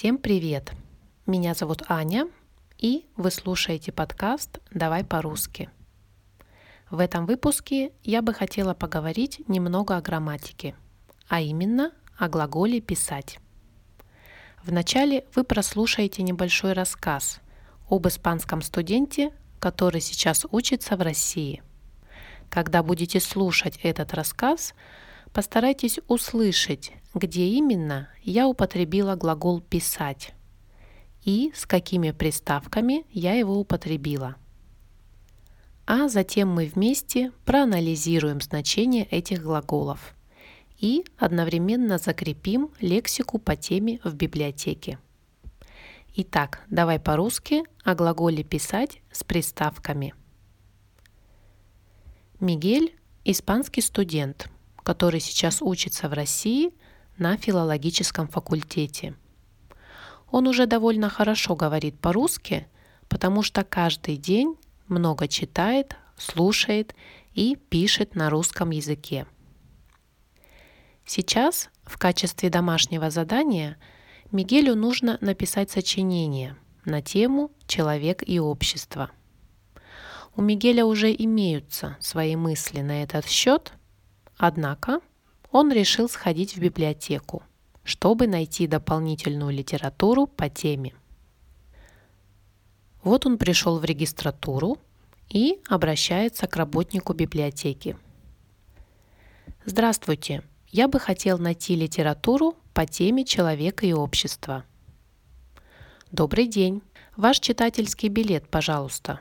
Всем привет! Меня зовут Аня, и вы слушаете подкаст «Давай по-русски». В этом выпуске я бы хотела поговорить немного о грамматике, а именно о глаголе «писать». Вначале вы прослушаете небольшой рассказ об испанском студенте, который сейчас учится в России. Когда будете слушать этот рассказ, постарайтесь услышать где именно я употребила глагол «писать» и с какими приставками я его употребила. А затем мы вместе проанализируем значение этих глаголов и одновременно закрепим лексику по теме в библиотеке. Итак, давай по-русски о глаголе «писать» с приставками. Мигель – испанский студент, который сейчас учится в России – на филологическом факультете. Он уже довольно хорошо говорит по-русски, потому что каждый день много читает, слушает и пишет на русском языке. Сейчас в качестве домашнего задания Мигелю нужно написать сочинение на тему «Человек и общество». У Мигеля уже имеются свои мысли на этот счет, однако он решил сходить в библиотеку, чтобы найти дополнительную литературу по теме. Вот он пришел в регистратуру и обращается к работнику библиотеки. Здравствуйте, я бы хотел найти литературу по теме «Человека и общество». Добрый день. Ваш читательский билет, пожалуйста.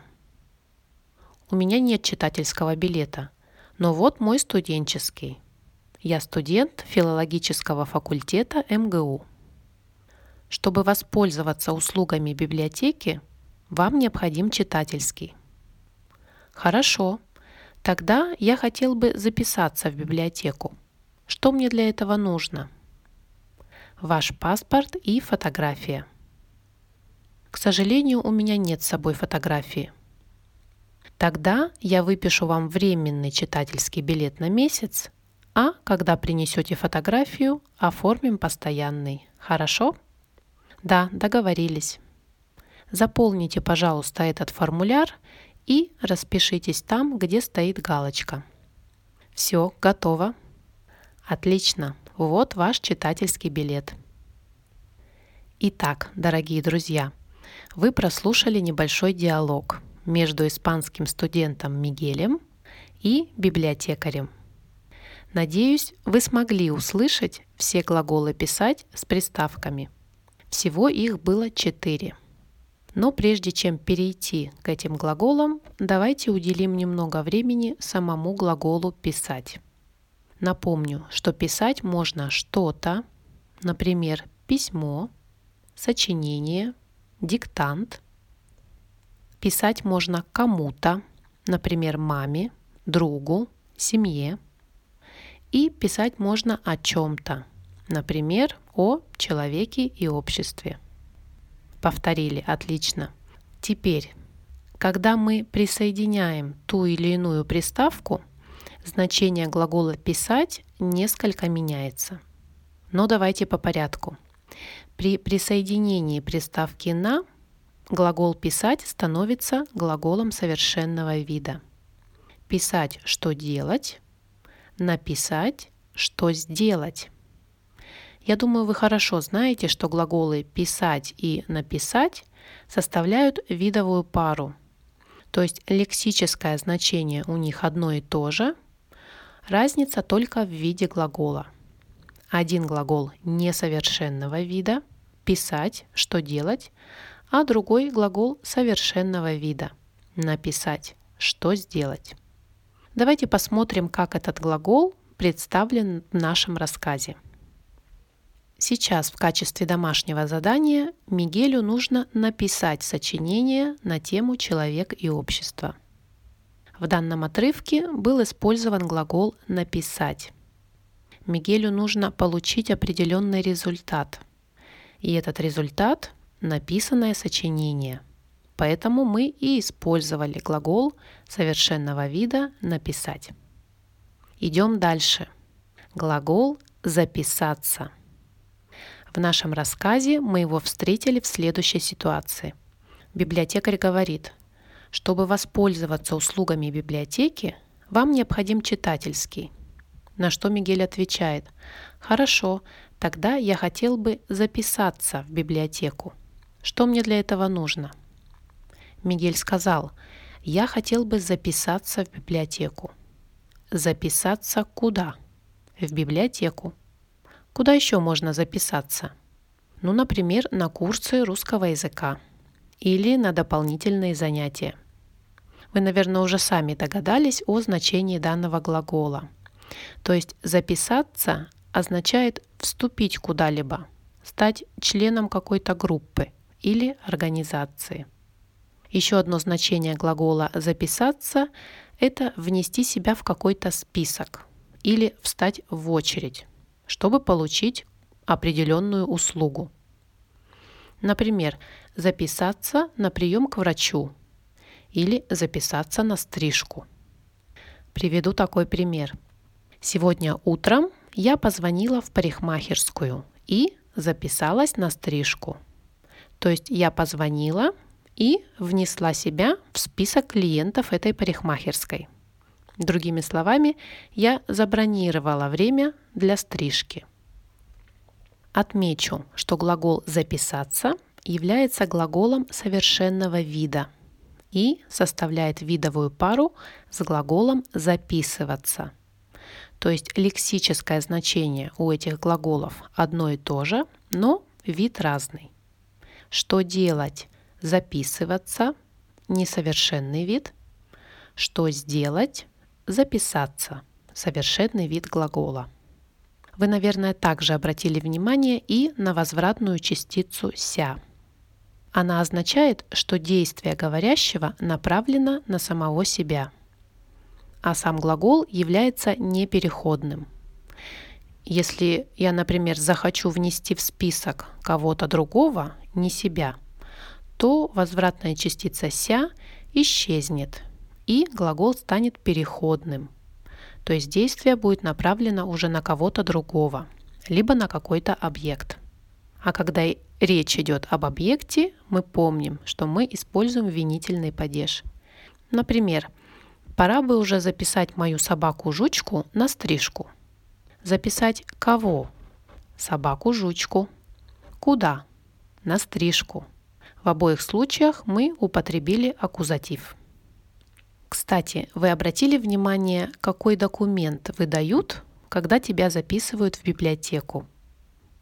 У меня нет читательского билета, но вот мой студенческий – я студент филологического факультета МГУ. Чтобы воспользоваться услугами библиотеки, вам необходим читательский. Хорошо, тогда я хотел бы записаться в библиотеку. Что мне для этого нужно? Ваш паспорт и фотография. К сожалению, у меня нет с собой фотографии. Тогда я выпишу вам временный читательский билет на месяц а когда принесете фотографию, оформим постоянный. Хорошо? Да, договорились. Заполните, пожалуйста, этот формуляр и распишитесь там, где стоит галочка. Все, готово. Отлично. Вот ваш читательский билет. Итак, дорогие друзья, вы прослушали небольшой диалог между испанским студентом Мигелем и библиотекарем Надеюсь, вы смогли услышать все глаголы «писать» с приставками. Всего их было четыре. Но прежде чем перейти к этим глаголам, давайте уделим немного времени самому глаголу «писать». Напомню, что писать можно что-то, например, письмо, сочинение, диктант. Писать можно кому-то, например, маме, другу, семье – и писать можно о чем-то, например, о человеке и обществе. Повторили, отлично. Теперь, когда мы присоединяем ту или иную приставку, значение глагола «писать» несколько меняется. Но давайте по порядку. При присоединении приставки «на» глагол «писать» становится глаголом совершенного вида. Писать – что делать, написать, что сделать. Я думаю, вы хорошо знаете, что глаголы писать и написать составляют видовую пару. То есть лексическое значение у них одно и то же, разница только в виде глагола. Один глагол несовершенного вида – писать, что делать, а другой глагол совершенного вида – написать, что сделать. Давайте посмотрим, как этот глагол представлен в нашем рассказе. Сейчас в качестве домашнего задания Мигелю нужно написать сочинение на тему «Человек и общество». В данном отрывке был использован глагол «написать». Мигелю нужно получить определенный результат. И этот результат – написанное сочинение – Поэтому мы и использовали глагол совершенного вида «написать». Идем дальше. Глагол «записаться». В нашем рассказе мы его встретили в следующей ситуации. Библиотекарь говорит, чтобы воспользоваться услугами библиотеки, вам необходим читательский. На что Мигель отвечает, хорошо, тогда я хотел бы записаться в библиотеку. Что мне для этого нужно? Мигель сказал, я хотел бы записаться в библиотеку. Записаться куда? В библиотеку. Куда еще можно записаться? Ну, например, на курсы русского языка или на дополнительные занятия. Вы, наверное, уже сами догадались о значении данного глагола. То есть записаться означает вступить куда-либо, стать членом какой-то группы или организации. Еще одно значение глагола «записаться» – это внести себя в какой-то список или встать в очередь чтобы получить определенную услугу. Например, записаться на прием к врачу или записаться на стрижку. Приведу такой пример. Сегодня утром я позвонила в парикмахерскую и записалась на стрижку. То есть я позвонила и внесла себя в список клиентов этой парикмахерской – Другими словами, я забронировала время для стрижки. Отмечу, что глагол «записаться» является глаголом совершенного вида и составляет видовую пару с глаголом «записываться». То есть лексическое значение у этих глаголов одно и то же, но вид разный. Что делать? Записываться – несовершенный вид. Что сделать? записаться – совершенный вид глагола. Вы, наверное, также обратили внимание и на возвратную частицу «ся». Она означает, что действие говорящего направлено на самого себя, а сам глагол является непереходным. Если я, например, захочу внести в список кого-то другого, не себя, то возвратная частица «ся» исчезнет – и глагол станет переходным. То есть действие будет направлено уже на кого-то другого, либо на какой-то объект. А когда речь идет об объекте, мы помним, что мы используем винительный падеж. Например, пора бы уже записать мою собаку-жучку на стрижку. Записать кого? Собаку-жучку. Куда? На стрижку. В обоих случаях мы употребили аккузатив. Кстати, вы обратили внимание, какой документ выдают, когда тебя записывают в библиотеку?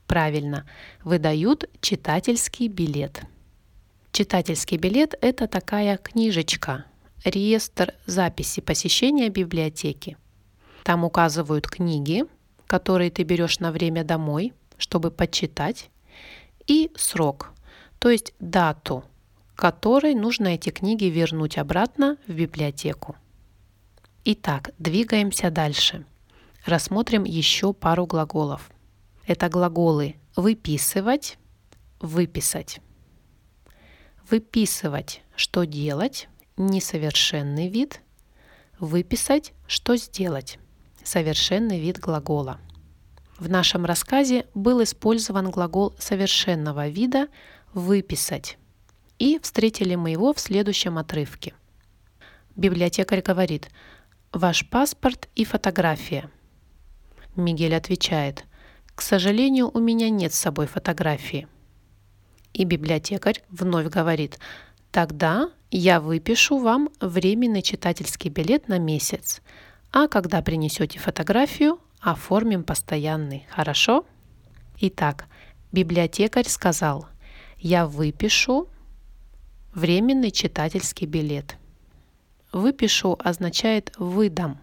Правильно, выдают читательский билет. Читательский билет – это такая книжечка, реестр записи посещения библиотеки. Там указывают книги, которые ты берешь на время домой, чтобы почитать, и срок, то есть дату – которой нужно эти книги вернуть обратно в библиотеку. Итак, двигаемся дальше. Рассмотрим еще пару глаголов. Это глаголы выписывать, выписать. Выписывать, что делать, несовершенный вид. Выписать, что сделать, совершенный вид глагола. В нашем рассказе был использован глагол совершенного вида «выписать». И встретили мы его в следующем отрывке. Библиотекарь говорит, «Ваш паспорт и фотография». Мигель отвечает, «К сожалению, у меня нет с собой фотографии». И библиотекарь вновь говорит, «Тогда я выпишу вам временный читательский билет на месяц, а когда принесете фотографию, оформим постоянный, хорошо?» Итак, библиотекарь сказал, «Я выпишу Временный читательский билет. Выпишу означает выдам.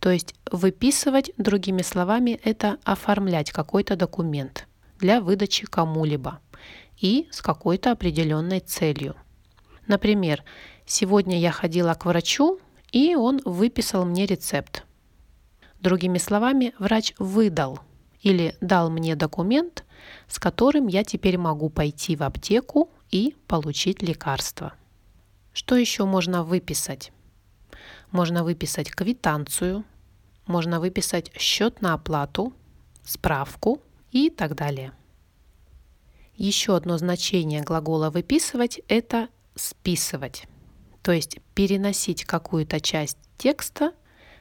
То есть выписывать, другими словами, это оформлять какой-то документ для выдачи кому-либо и с какой-то определенной целью. Например, сегодня я ходила к врачу, и он выписал мне рецепт. Другими словами, врач выдал или дал мне документ, с которым я теперь могу пойти в аптеку и получить лекарство. Что еще можно выписать? Можно выписать квитанцию, можно выписать счет на оплату, справку и так далее. Еще одно значение глагола «выписывать» – это «списывать», то есть переносить какую-то часть текста,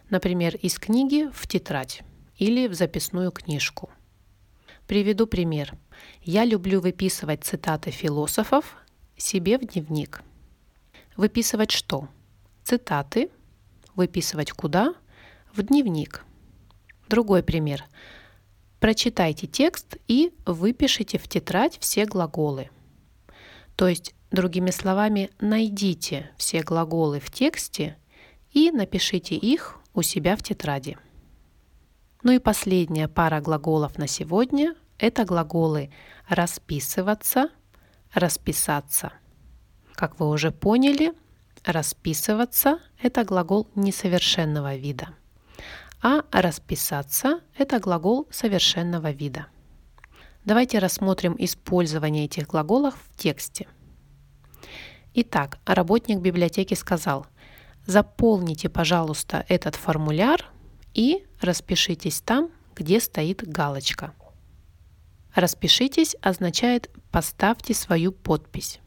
например, из книги в тетрадь или в записную книжку. Приведу пример. Я люблю выписывать цитаты философов себе в дневник. Выписывать что? Цитаты. Выписывать куда? В дневник. Другой пример. Прочитайте текст и выпишите в тетрадь все глаголы. То есть, другими словами, найдите все глаголы в тексте и напишите их у себя в тетради. Ну и последняя пара глаголов на сегодня – это глаголы расписываться, расписаться. Как вы уже поняли, расписываться – это глагол несовершенного вида – а расписаться – это глагол совершенного вида. Давайте рассмотрим использование этих глаголов в тексте. Итак, работник библиотеки сказал, заполните, пожалуйста, этот формуляр и распишитесь там, где стоит галочка. Распишитесь означает поставьте свою подпись,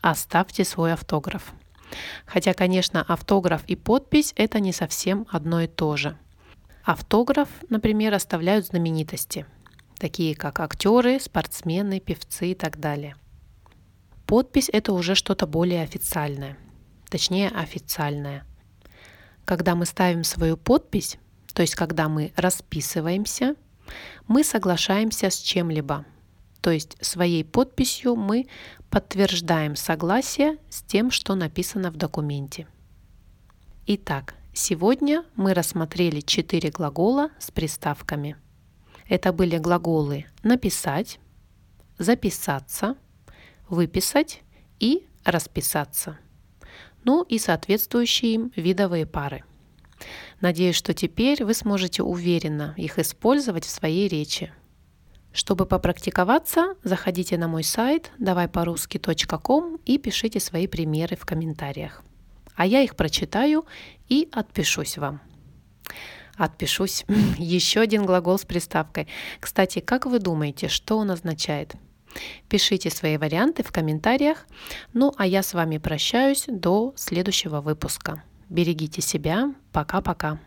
оставьте свой автограф. Хотя, конечно, автограф и подпись – это не совсем одно и то же – Автограф, например, оставляют знаменитости, такие как актеры, спортсмены, певцы и так далее. Подпись – это уже что-то более официальное, точнее официальное. Когда мы ставим свою подпись, то есть когда мы расписываемся, мы соглашаемся с чем-либо. То есть своей подписью мы подтверждаем согласие с тем, что написано в документе. Итак, Сегодня мы рассмотрели четыре глагола с приставками. Это были глаголы «написать», «записаться», «выписать» и «расписаться». Ну и соответствующие им видовые пары. Надеюсь, что теперь вы сможете уверенно их использовать в своей речи. Чтобы попрактиковаться, заходите на мой сайт давайпорусски.ком и пишите свои примеры в комментариях а я их прочитаю и отпишусь вам. Отпишусь. Еще один глагол с приставкой. Кстати, как вы думаете, что он означает? Пишите свои варианты в комментариях. Ну а я с вами прощаюсь до следующего выпуска. Берегите себя. Пока-пока.